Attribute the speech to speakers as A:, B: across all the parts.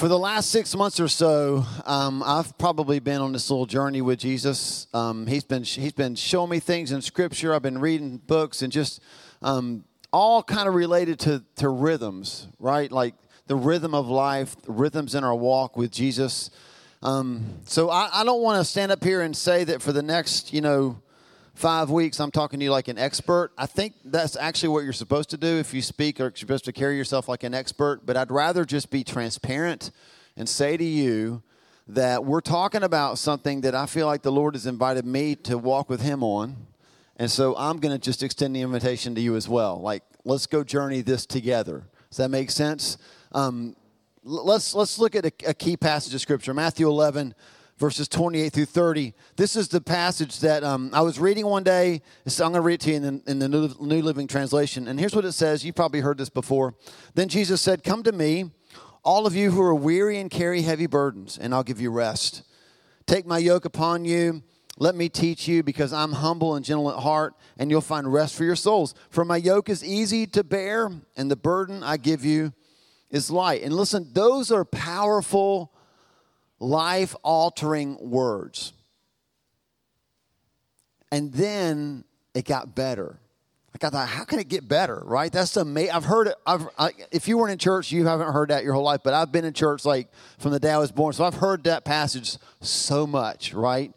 A: For the last six months or so, um, I've probably been on this little journey with Jesus. Um, he's been he's been showing me things in Scripture. I've been reading books and just um, all kind of related to to rhythms, right? Like the rhythm of life, rhythms in our walk with Jesus. Um, so I, I don't want to stand up here and say that for the next, you know, five weeks, I'm talking to you like an expert. I think that's actually what you're supposed to do if you speak or you're supposed to carry yourself like an expert. But I'd rather just be transparent and say to you that we're talking about something that I feel like the Lord has invited me to walk with Him on. And so I'm going to just extend the invitation to you as well. Like, let's go journey this together. Does that make sense? Um, let's, let's look at a, a key passage of Scripture Matthew 11 verses 28 through 30. This is the passage that um, I was reading one day. So I'm going to read it to you in the, in the New, New Living Translation. And here's what it says. You probably heard this before. Then Jesus said, Come to me, all of you who are weary and carry heavy burdens, and I'll give you rest. Take my yoke upon you. Let me teach you, because I'm humble and gentle at heart, and you'll find rest for your souls. For my yoke is easy to bear, and the burden I give you is light. And listen, those are powerful life altering words. And then it got better. Like I thought, how can it get better, right? That's amazing. I've heard it. I've, I, if you weren't in church, you haven't heard that your whole life. But I've been in church like from the day I was born, so I've heard that passage so much, right?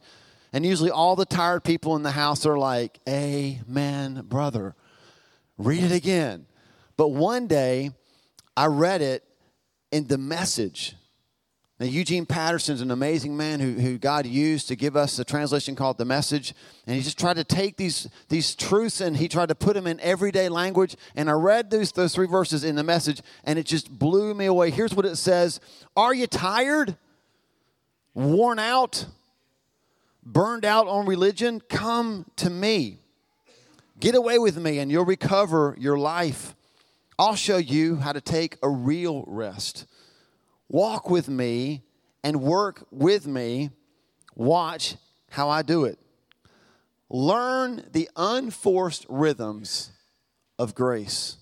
A: And usually, all the tired people in the house are like, "Amen, brother." Read it again. But one day, I read it in the message, now, Eugene Peterson's an amazing man who, who God used to give us a translation called The Message. And he just tried to take these, these truths and he tried to put them in everyday language. And I read those, those three verses in the message and it just blew me away. Here's what it says Are you tired? Worn out? Burned out on religion? Come to me. Get away with me and you'll recover your life. I'll show you how to take a real rest walk with me and work with me. Watch how I do it. Learn the unforced rhythms of grace.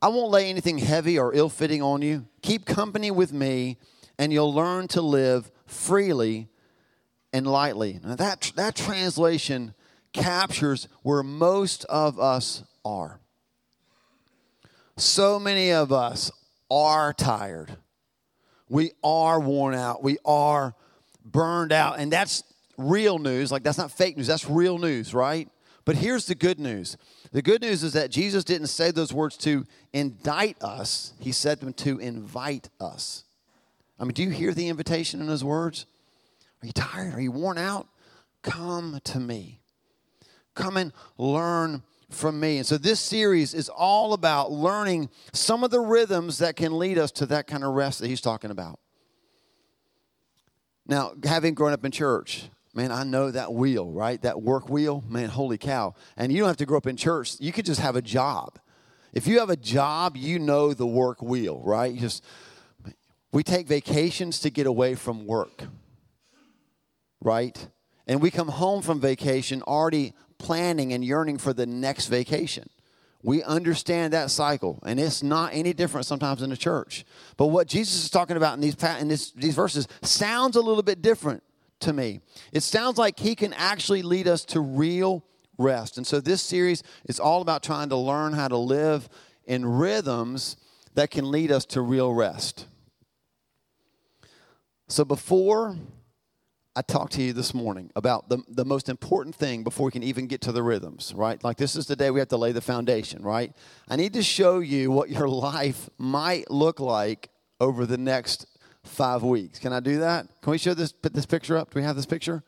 A: I won't lay anything heavy or ill fitting on you. Keep company with me, and you'll learn to live freely and lightly. Now, that, that translation captures where most of us are. So many of us are tired. We are worn out. We are burned out. And that's real news. Like, that's not fake news. That's real news, right? But here's the good news the good news is that Jesus didn't say those words to indict us, He said them to invite us. I mean, do you hear the invitation in His words? Are you tired? Are you worn out? Come to me. Come and learn from me. And so this series is all about learning some of the rhythms that can lead us to that kind of rest that he's talking about. Now, having grown up in church, man, I know that wheel, right? That work wheel, man, holy cow. And you don't have to grow up in church, you could just have a job. If you have a job, you know the work wheel, right? You just we take vacations to get away from work. Right? And we come home from vacation already planning and yearning for the next vacation. We understand that cycle, and it's not any different sometimes in the church. But what Jesus is talking about in these in this, these verses sounds a little bit different to me. It sounds like he can actually lead us to real rest. And so this series is all about trying to learn how to live in rhythms that can lead us to real rest. So before I talked to you this morning about the, the most important thing before we can even get to the rhythms, right? Like this is the day we have to lay the foundation, right? I need to show you what your life might look like over the next five weeks. Can I do that? Can we show this, put this picture up? Do we have this picture?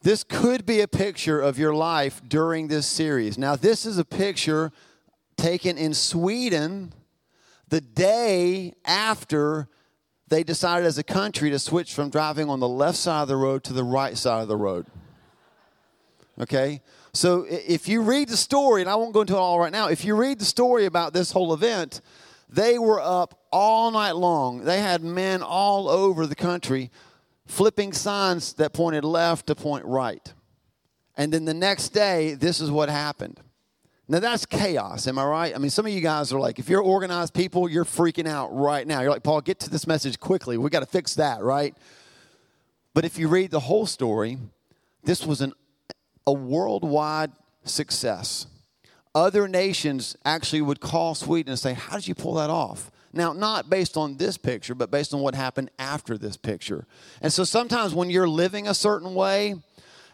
A: This could be a picture of your life during this series. Now, this is a picture taken in Sweden the day after they decided as a country to switch from driving on the left side of the road to the right side of the road. Okay? So if you read the story, and I won't go into it all right now, if you read the story about this whole event, they were up all night long. They had men all over the country flipping signs that pointed left to point right. And then the next day, this is what happened. Now that's chaos, am I right? I mean, some of you guys are like, if you're organized people, you're freaking out right now. You're like, Paul, get to this message quickly. We got to fix that, right? But if you read the whole story, this was an, a worldwide success. Other nations actually would call Sweden and say, How did you pull that off? Now, not based on this picture, but based on what happened after this picture. And so sometimes when you're living a certain way,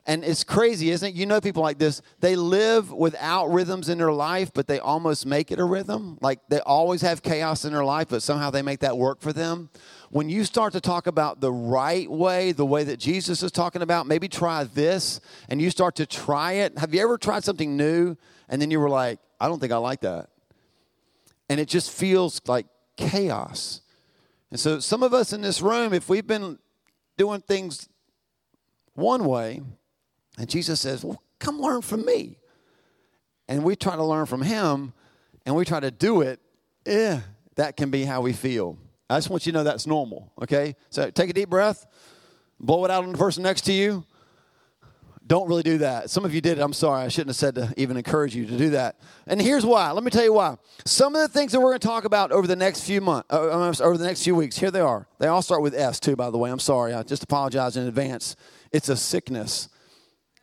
A: and it's crazy, isn't it? You know people like this. They live without rhythms in their life, but they almost make it a rhythm. Like they always have chaos in their life, but somehow they make that work for them. When you start to talk about the right way, the way that Jesus is talking about, maybe try this and you start to try it. Have you ever tried something new and then you were like, I don't think I like that? And it just feels like chaos. And so some of us in this room, if we've been doing things one way, and Jesus says, Well, come learn from me. And we try to learn from him and we try to do it, eh, that can be how we feel. I just want you to know that's normal, okay? So take a deep breath, blow it out on the person next to you. Don't really do that. Some of you did it. I'm sorry. I shouldn't have said to even encourage you to do that. And here's why. Let me tell you why. Some of the things that we're going to talk about over the next few months, uh, uh over the next few weeks, here they are. They all start with S, too, by the way. I'm sorry. I just apologize in advance. It's a sickness.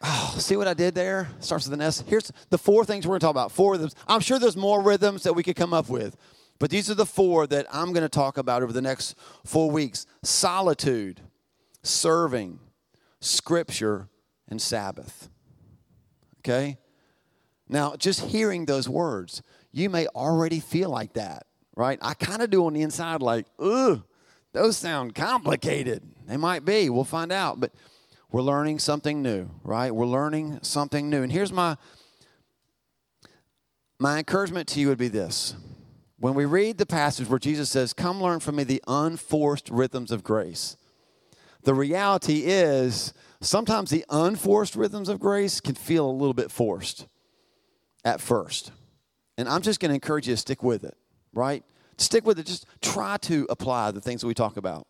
A: Oh, see what I did there? Starts with an S. Here's the four things we're going to talk about. Four rhythms. I'm sure there's more rhythms that we could come up with, but these are the four that I'm going to talk about over the next four weeks solitude, serving, scripture, and Sabbath. Okay? Now, just hearing those words, you may already feel like that, right? I kind of do on the inside, like, ugh, those sound complicated. They might be. We'll find out. But we're learning something new, right? We're learning something new. And here's my my encouragement to you would be this. When we read the passage where Jesus says, "Come learn from me the unforced rhythms of grace." The reality is sometimes the unforced rhythms of grace can feel a little bit forced at first. And I'm just going to encourage you to stick with it, right? Stick with it. Just try to apply the things that we talk about.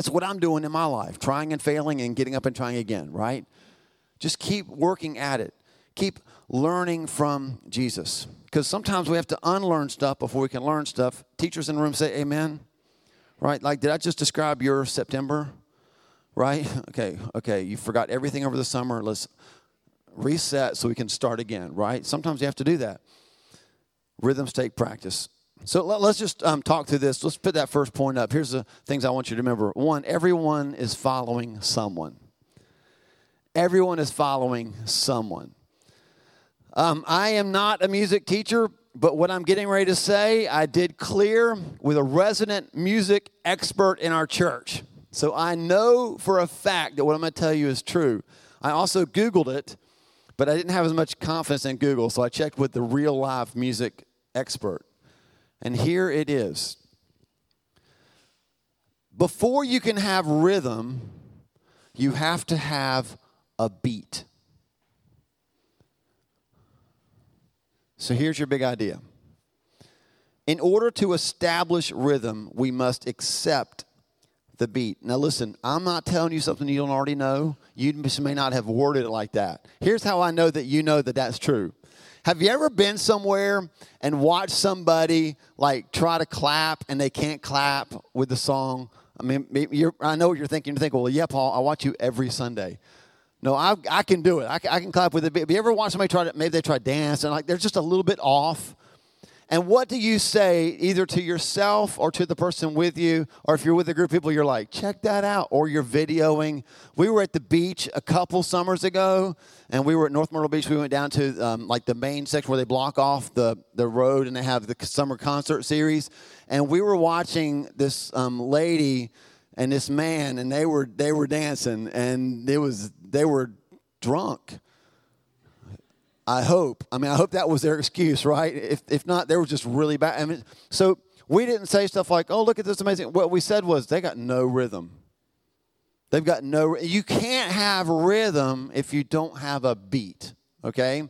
A: It's what I'm doing in my life, trying and failing and getting up and trying again, right? Just keep working at it. Keep learning from Jesus. Because sometimes we have to unlearn stuff before we can learn stuff. Teachers in the room say amen. Right? Like, did I just describe your September? Right? Okay, okay. You forgot everything over the summer. Let's reset so we can start again, right? Sometimes you have to do that. Rhythms take practice. So let, us just um, talk through this. Let's put that first point up. Here's the things I want you to remember. One, everyone is following someone. Everyone is following someone. Um, I am not a music teacher, but what I'm getting ready to say, I did clear with a resident music expert in our church. So I know for a fact that what I'm going to tell you is true. I also Googled it, but I didn't have as much confidence in Google, so I checked with the real live music expert. And here it is. Before you can have rhythm, you have to have a beat. So here's your big idea. In order to establish rhythm, we must accept the beat. Now, listen, I'm not telling you something you don't already know. You may not have worded it like that. Here's how I know that you know that that's true. Have you ever been somewhere and watched somebody like try to clap and they can't clap with the song? I mean, I know what you're thinking. You're thinking, well, yeah, Paul, I watch you every Sunday. No, I, I can do it. I, I can clap with it. Have you ever watched somebody try to, maybe they try to dance and like they're just a little bit off? And what do you say either to yourself or to the person with you? Or if you're with a group of people, you're like, check that out. Or you're videoing. We were at the beach a couple summers ago, and we were at North Myrtle Beach. We went down to um, like the main section where they block off the, the road and they have the summer concert series. And we were watching this um, lady and this man, and they were, they were dancing, and it was, they were drunk I hope. I mean, I hope that was their excuse, right? If, if not, they were just really bad. I mean, so we didn't say stuff like, oh, look at this amazing. What we said was they got no rhythm. They've got no, you can't have rhythm if you don't have a beat, okay?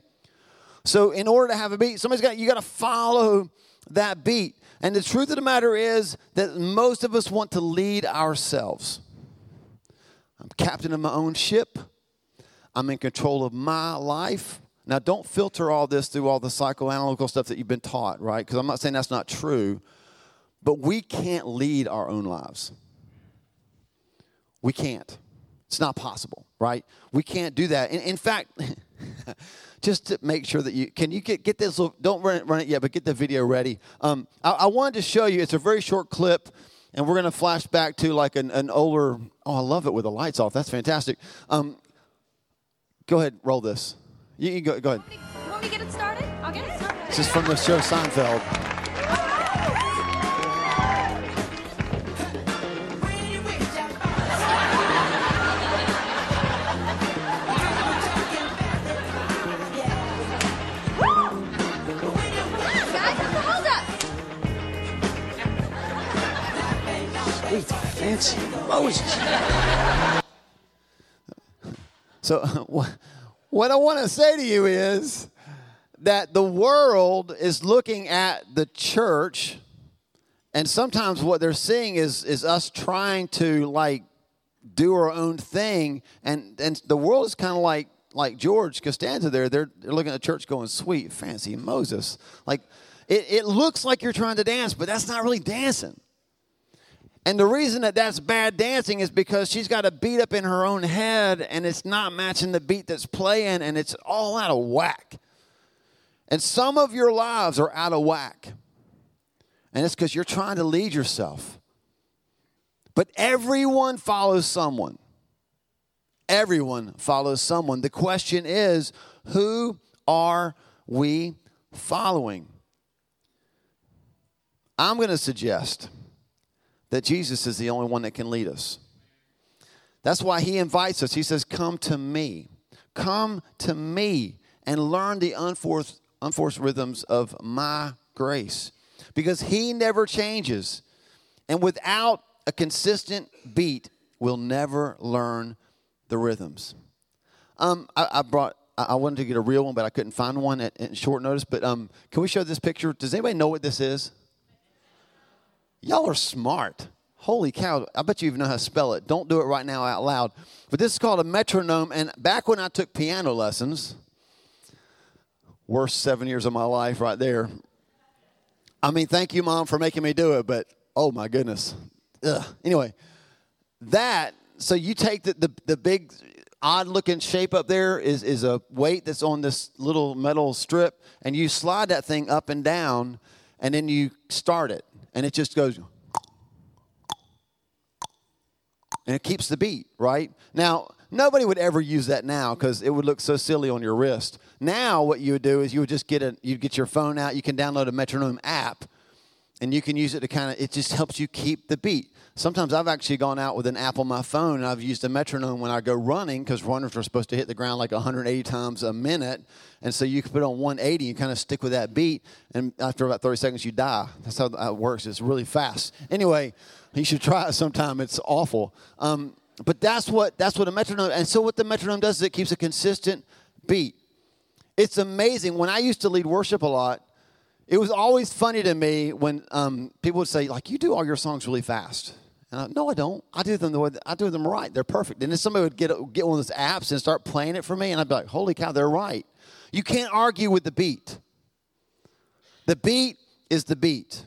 A: So in order to have a beat, somebody's got, you got to follow that beat. And the truth of the matter is that most of us want to lead ourselves. I'm captain of my own ship. I'm in control of my life. Now, don't filter all this through all the psychoanalytical stuff that you've been taught, right? Because I'm not saying that's not true, but we can't lead our own lives. We can't. It's not possible, right? We can't do that. In, in fact, just to make sure that you can you get get this little, don't run it, run it yet, but get the video ready. Um, I, I wanted to show you. It's a very short clip, and we're going to flash back to like an, an older. Oh, I love it with the lights off. That's fantastic. Um, go ahead, roll this. You, you go. Go ahead.
B: You want me to get it started? I'll get it started.
A: This is from the show Seinfeld.
B: Guys, hold up.
C: Sweet fancy Moses.
A: So, what- what I want to say to you is that the world is looking at the church, and sometimes what they're seeing is, is us trying to like do our own thing, and, and the world is kind of like like George Costanza there. They're, they're looking at the church going, sweet, fancy Moses. Like, it, it looks like you're trying to dance, but that's not really dancing. And the reason that that's bad dancing is because she's got a beat up in her own head and it's not matching the beat that's playing and it's all out of whack. And some of your lives are out of whack. And it's because you're trying to lead yourself. But everyone follows someone. Everyone follows someone. The question is who are we following? I'm going to suggest that Jesus is the only one that can lead us. That's why he invites us. He says, Come to me. Come to me and learn the unforced, unforced rhythms of my grace. Because he never changes. And without a consistent beat, we'll never learn the rhythms. Um, I, I brought. I wanted to get a real one, but I couldn't find one at, at short notice. But um, can we show this picture? Does anybody know what this is? Y'all are smart. Holy cow. I bet you even know how to spell it. Don't do it right now out loud. But this is called a metronome. And back when I took piano lessons, worst seven years of my life right there. I mean, thank you, Mom, for making me do it, but oh my goodness. Ugh. Anyway, that, so you take the, the, the big odd looking shape up there is, is a weight that's on this little metal strip, and you slide that thing up and down, and then you start it, and it just goes and it keeps the beat, right? Now, nobody would ever use that now because it would look so silly on your wrist. Now, what you would do is you would just get a, you'd get your phone out, you can download a metronome app, and you can use it to kind of, it just helps you keep the beat. Sometimes I've actually gone out with an app on my phone and I've used a metronome when I go running because runners are supposed to hit the ground like 180 times a minute. And so you can put on 180 and kind of stick with that beat. And after about 30 seconds, you die. That's how it works. It's really fast. Anyway, you should try it sometime. It's awful. Um, but that's what, that's what a metronome, and so what the metronome does is it keeps a consistent beat. It's amazing. When I used to lead worship a lot, it was always funny to me when um, people would say, like, you do all your songs really fast. And I, no, I don't. I do them the way I do them right. They're perfect. And then somebody would get get one of those apps and start playing it for me, and I'd be like, "Holy cow, they're right." You can't argue with the beat. The beat is the beat,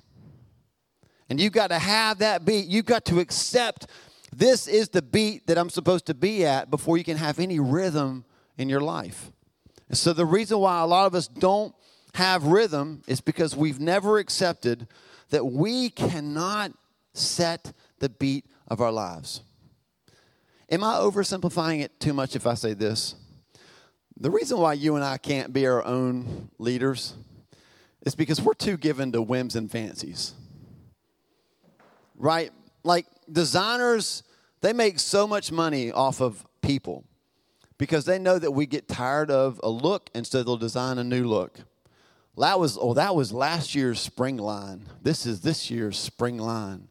A: and you've got to have that beat. You've got to accept this is the beat that I'm supposed to be at before you can have any rhythm in your life. And so the reason why a lot of us don't have rhythm is because we've never accepted that we cannot set the beat of our lives. Am I oversimplifying it too much if I say this? The reason why you and I can't be our own leaders is because we're too given to whims and fancies. Right? Like designers, they make so much money off of people because they know that we get tired of a look and so they'll design a new look. That was oh, that was last year's spring line. This is this year's spring line.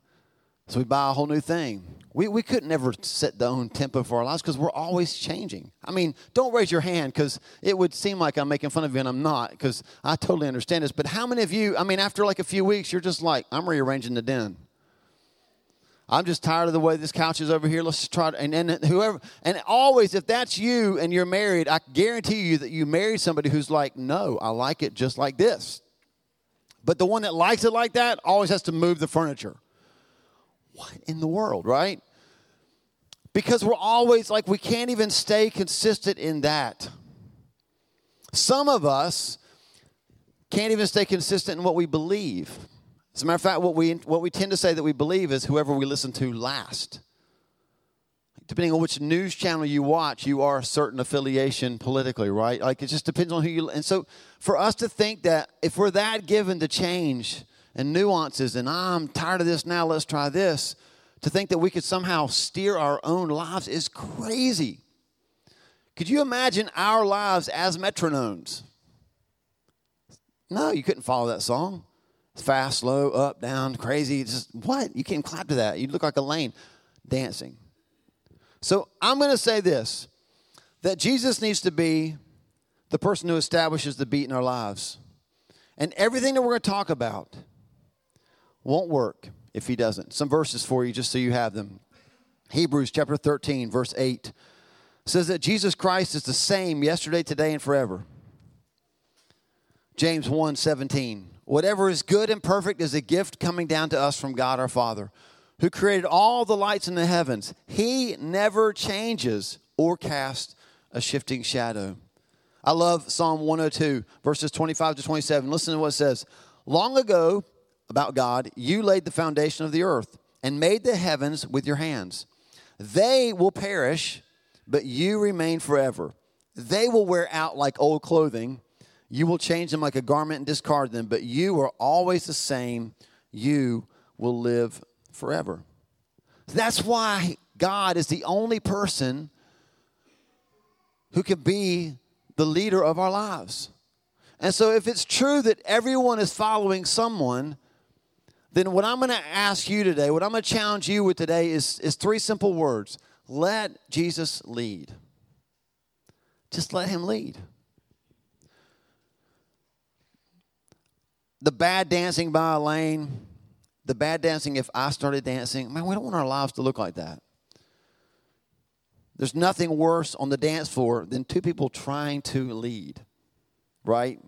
A: So we buy a whole new thing. We, we couldn't ever set the own tempo for our lives because we're always changing. I mean, don't raise your hand because it would seem like I'm making fun of you and I'm not because I totally understand this. But how many of you, I mean, after like a few weeks, you're just like, I'm rearranging the den. I'm just tired of the way this couch is over here. Let's try to, and, and whoever, and always, if that's you and you're married, I guarantee you that you married somebody who's like, no, I like it just like this. But the one that likes it like that always has to move the furniture. What in the world, right? Because we're always like, we can't even stay consistent in that. Some of us can't even stay consistent in what we believe. As a matter of fact, what we, what we tend to say that we believe is whoever we listen to last. Depending on which news channel you watch, you are a certain affiliation politically, right? Like it just depends on who you. And so, for us to think that if we're that given to change and nuances, and ah, I'm tired of this now, let's try this, to think that we could somehow steer our own lives is crazy. Could you imagine our lives as metronomes? No, you couldn't follow that song. Fast, slow, up, down, crazy. Just what? You can't clap to that. You look like Elaine dancing. So I'm going to say this that Jesus needs to be the person who establishes the beat in our lives. And everything that we're going to talk about won't work if he doesn't. Some verses for you just so you have them. Hebrews chapter 13, verse 8 says that Jesus Christ is the same yesterday, today, and forever. James 1 17. Whatever is good and perfect is a gift coming down to us from God our Father, who created all the lights in the heavens. He never changes or casts a shifting shadow. I love Psalm 102, verses 25 to 27. Listen to what it says. Long ago, about God, you laid the foundation of the earth and made the heavens with your hands. They will perish, but you remain forever. They will wear out like old clothing you will change them like a garment and discard them, but you are always the same. You will live forever. That's why God is the only person who can be the leader of our lives. And so, if it's true that everyone is following someone, then what I'm going to ask you today, what I'm going to challenge you with today is, is three simple words let Jesus lead. Just let him lead. The bad dancing by Elaine, the bad dancing if I started dancing, man, we don't want our lives to look like that. There's nothing worse on the dance floor than two people trying to lead, right?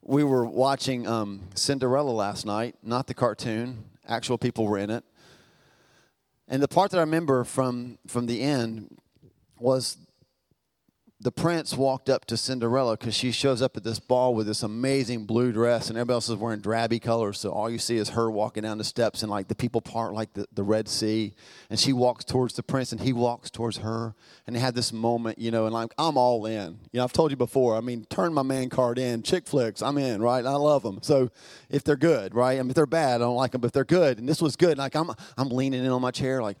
A: We were watching um, Cinderella last night, not the cartoon. Actual people were in it. And the part that I remember from, from the end was the prince walked up to Cinderella because she shows up at this ball with this amazing blue dress, and everybody else is wearing drabby colors. So all you see is her walking down the steps, and like the people part like the, the Red Sea. And she walks towards the prince, and he walks towards her. And they had this moment, you know, and like, I'm all in. You know, I've told you before, I mean, turn my man card in. Chick flicks, I'm in, right? I love them. So if they're good, right? I mean, if they're bad, I don't like them, but if they're good, and this was good, like I'm, I'm leaning in on my chair, like,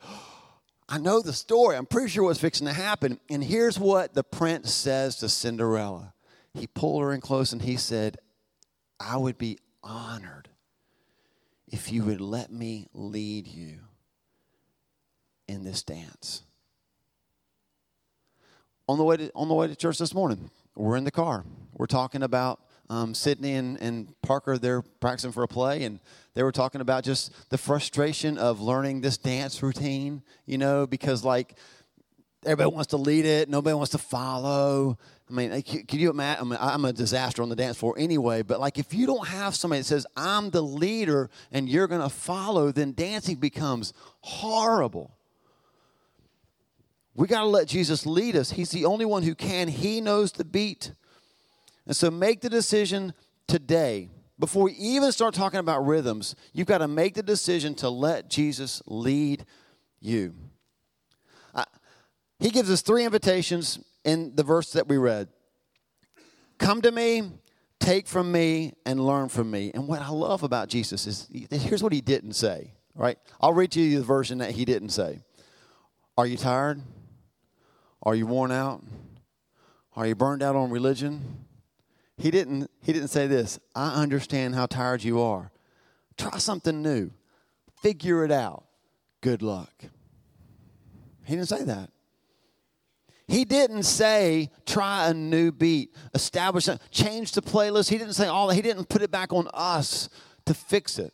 A: I know the story. I'm pretty sure what's fixing to happen. And here's what the prince says to Cinderella. He pulled her in close and he said, I would be honored if you would let me lead you in this dance. On the way to, on the way to church this morning, we're in the car. We're talking about um, Sydney and, and Parker, they're practicing for a play, and they were talking about just the frustration of learning this dance routine, you know, because like everybody wants to lead it, nobody wants to follow. I mean, can you imagine? I mean, I'm a disaster on the dance floor anyway, but like if you don't have somebody that says, I'm the leader and you're going to follow, then dancing becomes horrible. We got to let Jesus lead us. He's the only one who can, He knows the beat. And so make the decision today. Before we even start talking about rhythms, you've got to make the decision to let Jesus lead you. Uh, he gives us three invitations in the verse that we read Come to me, take from me, and learn from me. And what I love about Jesus is here's what he didn't say, right? I'll read to you the version that he didn't say. Are you tired? Are you worn out? Are you burned out on religion? He didn't, he didn't say this I understand how tired you are. Try something new, figure it out. Good luck. He didn't say that. He didn't say try a new beat, establish, a, change the playlist. He didn't say all that. He didn't put it back on us to fix it.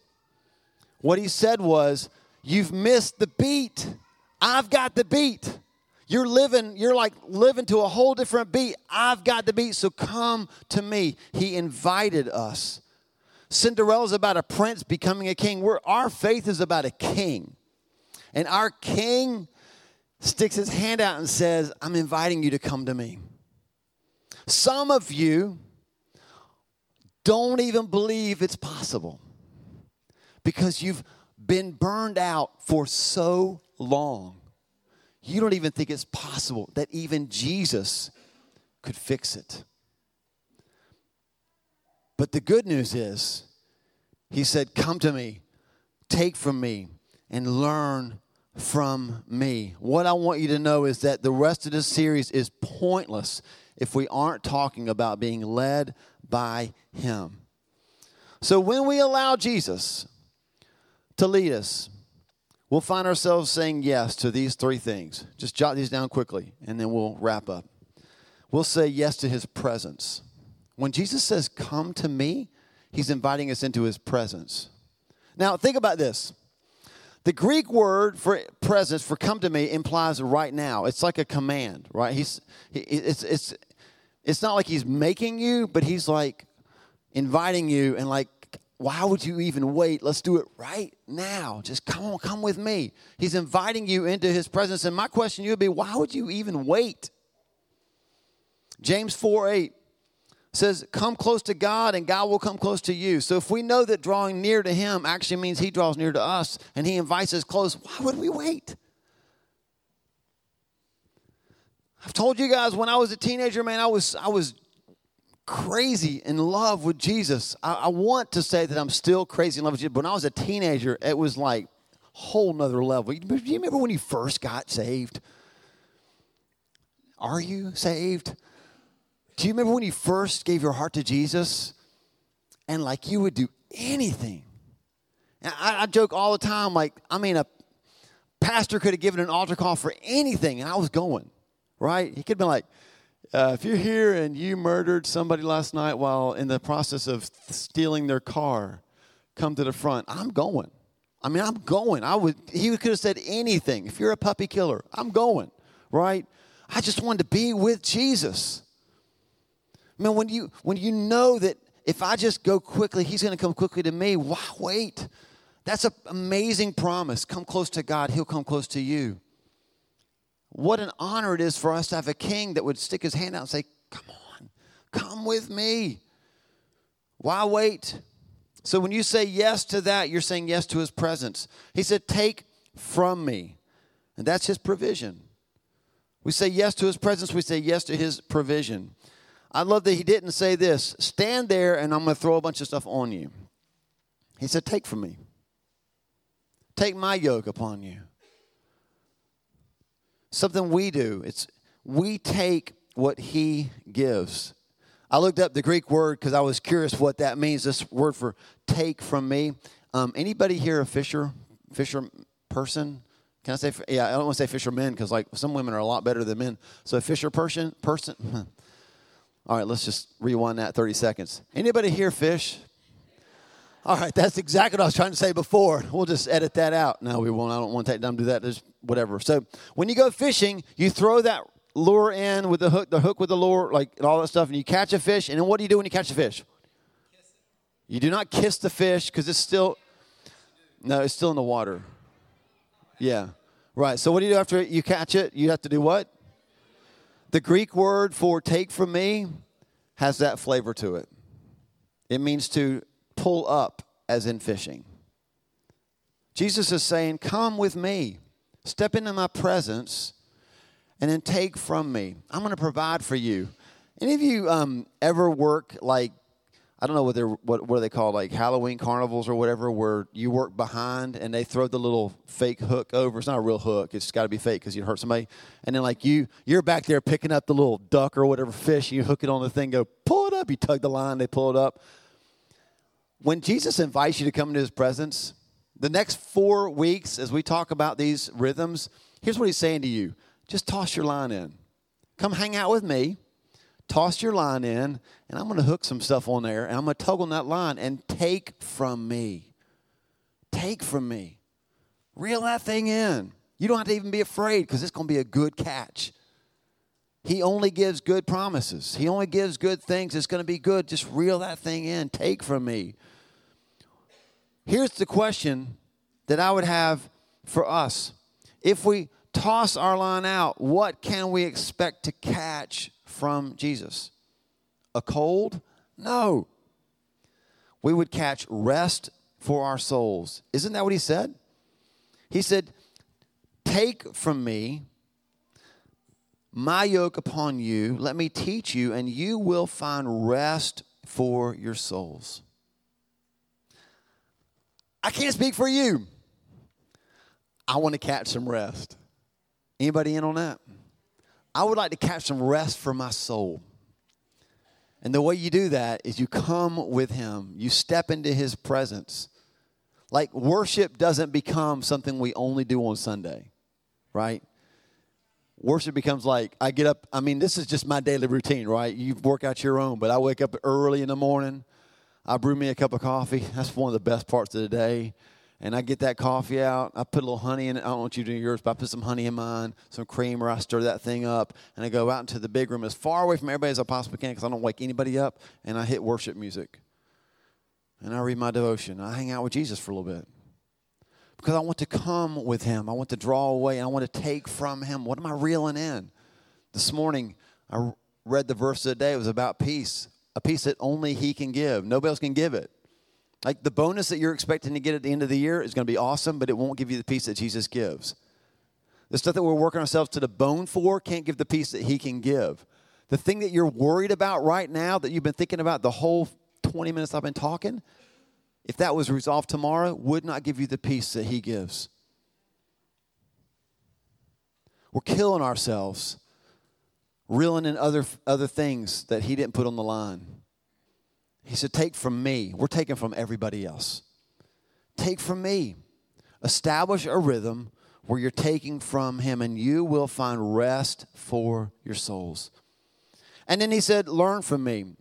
A: What he said was You've missed the beat. I've got the beat. You're living, you're like living to a whole different beat. I've got the beat, so come to me. He invited us. Cinderella's about a prince becoming a king. We're, our faith is about a king. And our king sticks his hand out and says, I'm inviting you to come to me. Some of you don't even believe it's possible because you've been burned out for so long. You don't even think it's possible that even Jesus could fix it. But the good news is, he said, Come to me, take from me, and learn from me. What I want you to know is that the rest of this series is pointless if we aren't talking about being led by him. So when we allow Jesus to lead us, we'll find ourselves saying yes to these three things. Just jot these down quickly, and then we'll wrap up. We'll say yes to his presence. When Jesus says, Come to me, he's inviting us into his presence. Now, think about this. The Greek word for presence, for come to me, implies right now. It's like a command, right? He's, it's, it's, it's not like he's making you, but he's like inviting you and like, why would you even wait? Let's do it right now. Just come on, come with me. He's inviting you into his presence. And my question you would be, why would you even wait? James 4 8 says, Come close to God and God will come close to you. So if we know that drawing near to Him actually means He draws near to us and He invites us close, why would we wait? I've told you guys when I was a teenager, man, I was I was crazy in love with Jesus. I, I want to say that I'm still crazy in love with Jesus, but when I was a teenager, it was like whole nother level. Do you remember when you first got saved? Are you saved? Do you remember when you first gave your heart to Jesus and like you would do anything? I, I joke all the time, like, I mean, a pastor could have given an altar call for anything and I was going, right? He could have been like, uh, if you're here and you murdered somebody last night while in the process of stealing their car, come to the front. I'm going. I mean, I'm going. I would. He could have said anything. If you're a puppy killer, I'm going. Right? I just wanted to be with Jesus. Man, when you when you know that if I just go quickly, He's going to come quickly to me. Why wait? That's an amazing promise. Come close to God, He'll come close to you. What an honor it is for us to have a king that would stick his hand out and say, Come on, come with me. Why wait? So when you say yes to that, you're saying yes to his presence. He said, Take from me. And that's his provision. We say yes to his presence, we say yes to his provision. I love that he didn't say this stand there and I'm going to throw a bunch of stuff on you. He said, Take from me. Take my yoke upon you. Something we do. It's we take what he gives. I looked up the Greek word because I was curious what that means. This word for take from me. Um, anybody here a fisher fisher person? Can I say? Yeah, I don't want to say fishermen because like some women are a lot better than men. So a fisher person person. All right, let's just rewind that 30 seconds. Anybody here fish? All right, that's exactly what I was trying to say before. We'll just edit that out. No, we won't. I don't want to take time to do that. Just whatever. So when you go fishing, you throw that lure in with the hook, the hook with the lure, like and all that stuff, and you catch a fish. And then what do you do when you catch a fish? You do not kiss the fish because it's still no, it's still in the water. Yeah, right. So what do you do after you catch it? You have to do what? The Greek word for take from me has that flavor to it. It means to pull up, as in fishing. Jesus is saying, Come with me, step into my presence, and then take from me. I'm going to provide for you. Any of you um, ever work like I don't know what they're what what are they called like Halloween carnivals or whatever where you work behind and they throw the little fake hook over. It's not a real hook. It's got to be fake because you hurt somebody. And then like you you're back there picking up the little duck or whatever fish. And you hook it on the thing. Go pull it up. You tug the line. They pull it up. When Jesus invites you to come into His presence, the next four weeks as we talk about these rhythms, here's what He's saying to you: just toss your line in. Come hang out with me toss your line in, and I'm going to hook some stuff on there, and I'm going to tug on that line and take from me. Take from me. Reel that thing in. You don't have to even be afraid because it's going to be a good catch. He only gives good promises. He only gives good things. It's going to be good. Just reel that thing in. Take from me. Here's the question that I would have for us. If we toss our line out, what can we expect to catch from Jesus? A cold? No. We would catch rest for our souls. Isn't that what he said? He said, Take from me my yoke upon you. Let me teach you, and you will find rest for your souls. I can't speak for you. I want to catch some rest. Anybody in on that? I would like to catch some rest for my soul. And the way you do that is you come with Him, you step into His presence. Like worship doesn't become something we only do on Sunday, right? Worship becomes like I get up. I mean, this is just my daily routine, right? You work out your own, but I wake up early in the morning. I brew me a cup of coffee. That's one of the best parts of the day and I get that coffee out. I put a little honey in it. I don't want you to do yours, but I put some honey in mine, some cream, creamer. I stir that thing up, and I go out into the big room as far away from everybody as I possibly can because I don't wake anybody up, and I hit worship music. And I read my devotion. I hang out with Jesus for a little bit because I want to come with him. I want to draw away, and I want to take from him. What am I reeling in? This morning, I read the verse of the day. It was about peace, a peace that only he can give. Nobody else can give it. Like the bonus that you're expecting to get at the end of the year is going to be awesome, but it won't give you the peace that Jesus gives. The stuff that we're working ourselves to the bone for can't give the peace that He can give. The thing that you're worried about right now, that you've been thinking about the whole 20 minutes I've been talking, if that was resolved tomorrow, would not give you the peace that He gives. We're killing ourselves, reeling in other, other things that He didn't put on the line. He said, Take from me. We're taking from everybody else. Take from me. Establish a rhythm where you're taking from Him, and you will find rest for your souls. And then He said, Learn from me.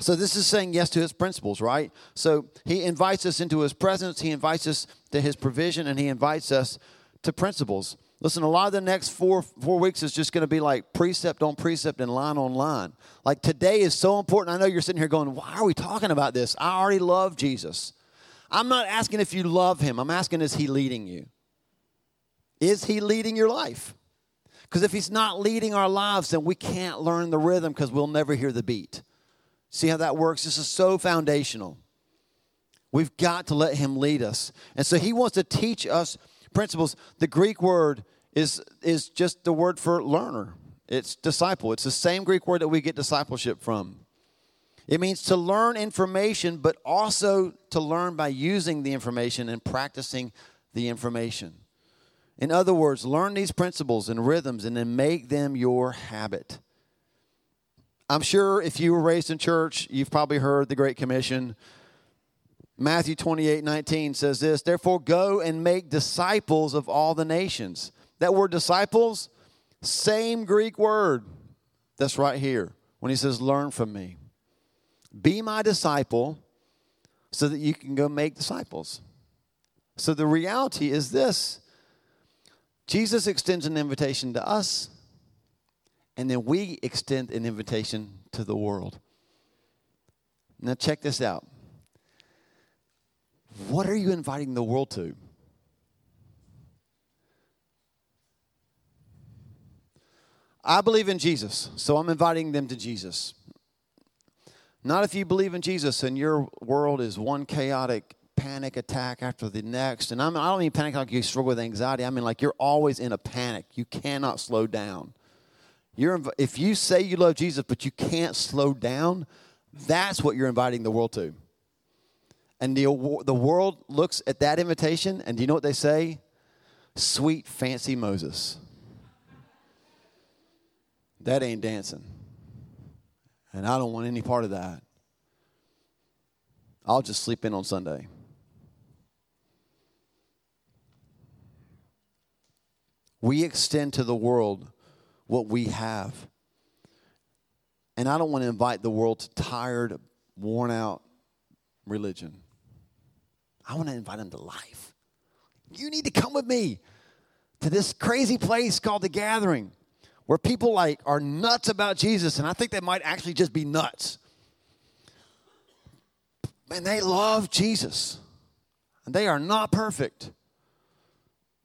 A: So this is saying yes to his principles, right? So he invites us into his presence, he invites us to his provision, and he invites us to principles. Listen, a lot of the next four four weeks is just going to be like precept on precept and line on line. Like today is so important. I know you're sitting here going, "Why are we talking about this?" I already love Jesus. I'm not asking if you love him. I'm asking is he leading you? Is he leading your life? Because if he's not leading our lives, then we can't learn the rhythm because we'll never hear the beat. See how that works? This is so foundational. We've got to let him lead us. And so he wants to teach us principles. The Greek word is, is just the word for learner, it's disciple. It's the same Greek word that we get discipleship from. It means to learn information, but also to learn by using the information and practicing the information. In other words, learn these principles and rhythms and then make them your habit. I'm sure if you were raised in church, you've probably heard the Great Commission. Matthew 28 19 says this Therefore, go and make disciples of all the nations. That word disciples, same Greek word that's right here when he says, Learn from me. Be my disciple so that you can go make disciples. So the reality is this Jesus extends an invitation to us, and then we extend an invitation to the world. Now, check this out. What are you inviting the world to? I believe in Jesus, so I'm inviting them to Jesus. Not if you believe in Jesus and your world is one chaotic panic attack after the next. And I'm, I do not mean panic like you struggle with anxiety. I mean like you're always in a panic. You cannot slow down. You're, if you say you love Jesus, but you can't slow down, that's what you're inviting the world to. And the, the world looks at that invitation, and do you know what they say? Sweet, fancy Moses. That ain't dancing. And I don't want any part of that. I'll just sleep in on Sunday. We extend to the world what we have. And I don't want to invite the world to tired, worn out religion. I want to invite them to life. You need to come with me to this crazy place called the gathering where people like are nuts about Jesus and I think they might actually just be nuts. Man, they love Jesus. And they are not perfect.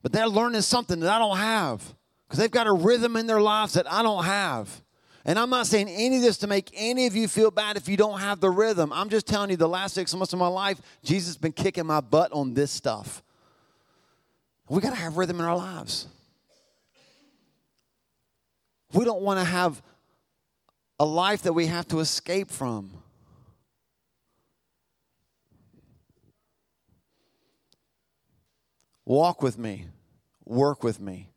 A: But they're learning something that I don't have because they've got a rhythm in their lives that I don't have. And I'm not saying any of this to make any of you feel bad if you don't have the rhythm. I'm just telling you the last six months of my life, Jesus has been kicking my butt on this stuff. We got to have rhythm in our lives. We don't want to have a life that we have to escape from. Walk with me, work with me,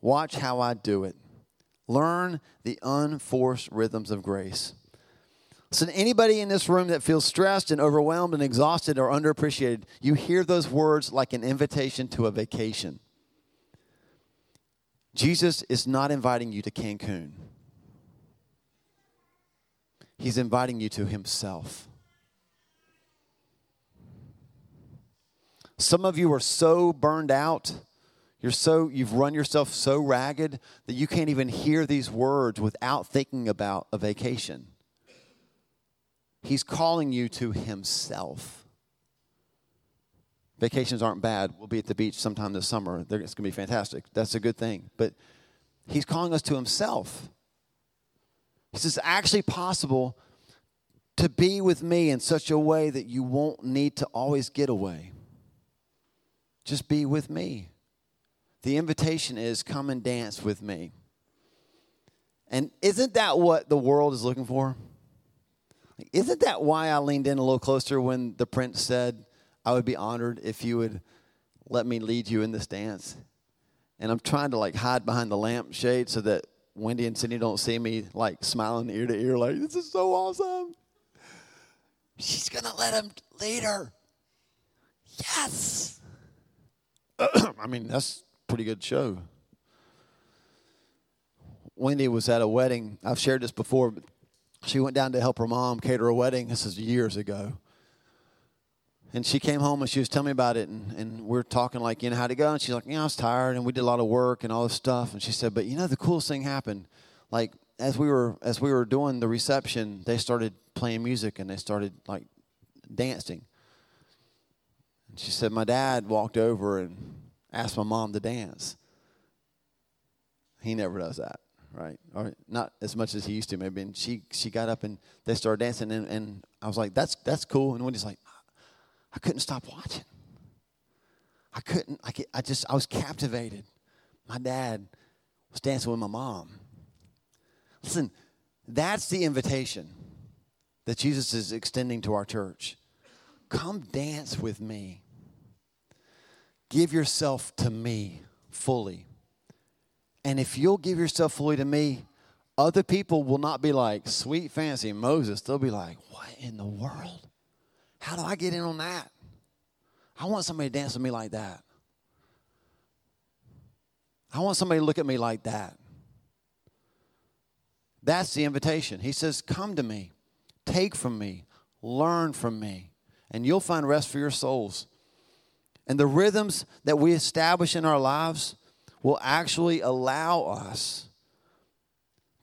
A: watch how I do it. Learn the unforced rhythms of grace. So, anybody in this room that feels stressed and overwhelmed and exhausted or underappreciated, you hear those words like an invitation to a vacation. Jesus is not inviting you to Cancun, He's inviting you to Himself. Some of you are so burned out. You're so you've run yourself so ragged that you can't even hear these words without thinking about a vacation. He's calling you to himself. Vacations aren't bad. We'll be at the beach sometime this summer. It's going to be fantastic. That's a good thing. But he's calling us to himself. He says, actually possible to be with me in such a way that you won't need to always get away. Just be with me. The invitation is come and dance with me. And isn't that what the world is looking for? Isn't that why I leaned in a little closer when the prince said, I would be honored if you would let me lead you in this dance? And I'm trying to like hide behind the lampshade so that Wendy and Cindy don't see me like smiling ear to ear, like, this is so awesome. She's gonna let him lead her. Yes. I mean, that's pretty good show. Wendy was at a wedding. I've shared this before, she went down to help her mom cater a wedding. This is years ago. And she came home and she was telling me about it, and, and we are talking like, you know, how'd it go? And she's like, yeah, I was tired, and we did a lot of work and all this stuff. And she said, but you know, the coolest thing happened. Like as we were as we were doing the reception, they started playing music and they started like dancing. And she said, My dad walked over and asked my mom to dance. He never does that, right? Or not as much as he used to, maybe. And she, she got up and they started dancing, and, and I was like, That's, that's cool. And Wendy's like, I couldn't stop watching. I couldn't, I, I just, I was captivated. My dad was dancing with my mom. Listen, that's the invitation that Jesus is extending to our church. Come dance with me. Give yourself to me fully. And if you'll give yourself fully to me, other people will not be like, sweet fancy Moses. They'll be like, what in the world? How do I get in on that? I want somebody to dance with me like that. I want somebody to look at me like that. That's the invitation. He says, Come to me, take from me, learn from me, and you'll find rest for your souls. And the rhythms that we establish in our lives will actually allow us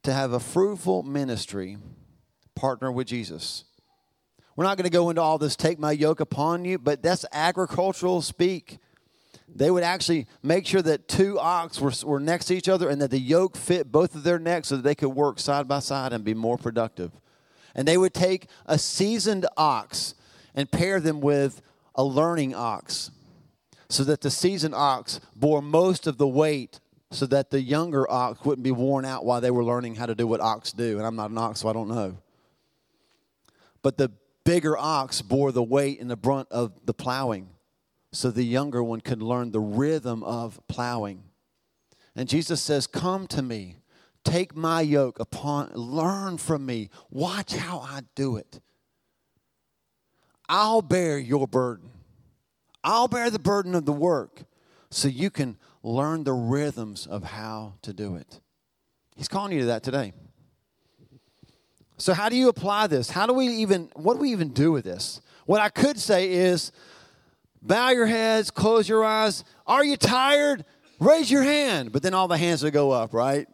A: to have a fruitful ministry partner with Jesus. We're not going to go into all this take my yoke upon you, but that's agricultural speak. They would actually make sure that two ox were, were next to each other and that the yoke fit both of their necks so that they could work side by side and be more productive. And they would take a seasoned ox and pair them with a learning ox so that the seasoned ox bore most of the weight so that the younger ox wouldn't be worn out while they were learning how to do what ox do. And I'm not an ox, so I don't know. But the bigger ox bore the weight and the brunt of the plowing so the younger one could learn the rhythm of plowing. And Jesus says, Come to me, take my yoke upon, learn from me, watch how I do it. I'll bear your burden. I'll bear the burden of the work so you can learn the rhythms of how to do it. He's calling you to that today. So, how do you apply this? How do we even, what do we even do with this? What I could say is bow your heads, close your eyes. Are you tired? Raise your hand. But then all the hands would go up, right?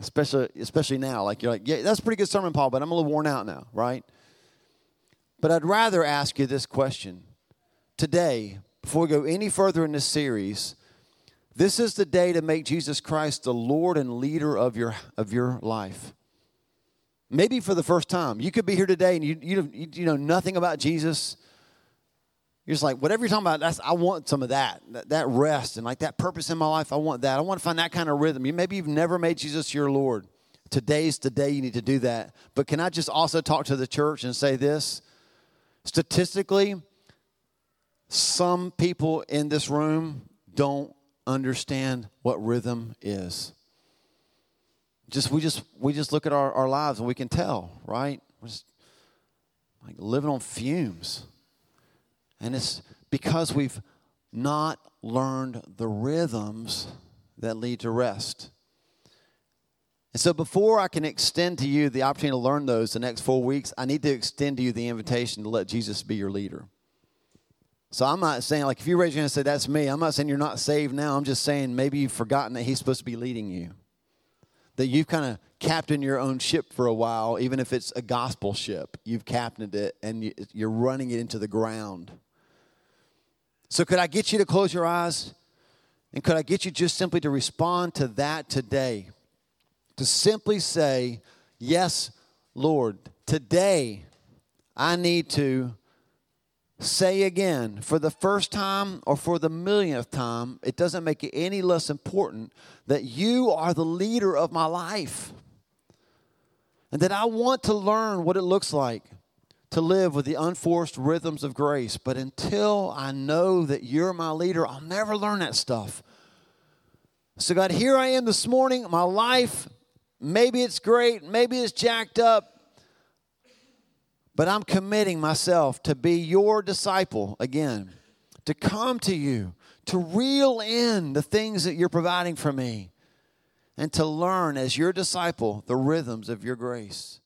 A: Especially, especially now. Like you're like, yeah, that's a pretty good sermon, Paul, but I'm a little worn out now, right? But I'd rather ask you this question today, before we go any further in this series. This is the day to make Jesus Christ the Lord and leader of your, of your life. Maybe for the first time. You could be here today and you, you, you know nothing about Jesus. You're just like, whatever you're talking about, that's, I want some of that, that, that rest and like that purpose in my life. I want that. I want to find that kind of rhythm. You, maybe you've never made Jesus your Lord. Today's the day you need to do that. But can I just also talk to the church and say this? Statistically, some people in this room don't understand what rhythm is. Just we just we just look at our, our lives and we can tell, right? We're just like living on fumes. And it's because we've not learned the rhythms that lead to rest. And so, before I can extend to you the opportunity to learn those the next four weeks, I need to extend to you the invitation to let Jesus be your leader. So I'm not saying, like, if you raise your hand and say, that's me, I'm not saying you're not saved now. I'm just saying maybe you've forgotten that He's supposed to be leading you. That you've kind of captained your own ship for a while, even if it's a gospel ship. You've captained it and you're running it into the ground. So, could I get you to close your eyes? And could I get you just simply to respond to that today? To simply say, Yes, Lord, today I need to say again for the first time or for the millionth time, it doesn't make it any less important that you are the leader of my life. And that I want to learn what it looks like to live with the unforced rhythms of grace. But until I know that you're my leader, I'll never learn that stuff. So, God, here I am this morning. My life, maybe it's great, maybe it's jacked up, but I'm committing myself to be your disciple again, to come to you, to reel in the things that you're providing for me, and to learn as your disciple the rhythms of your grace.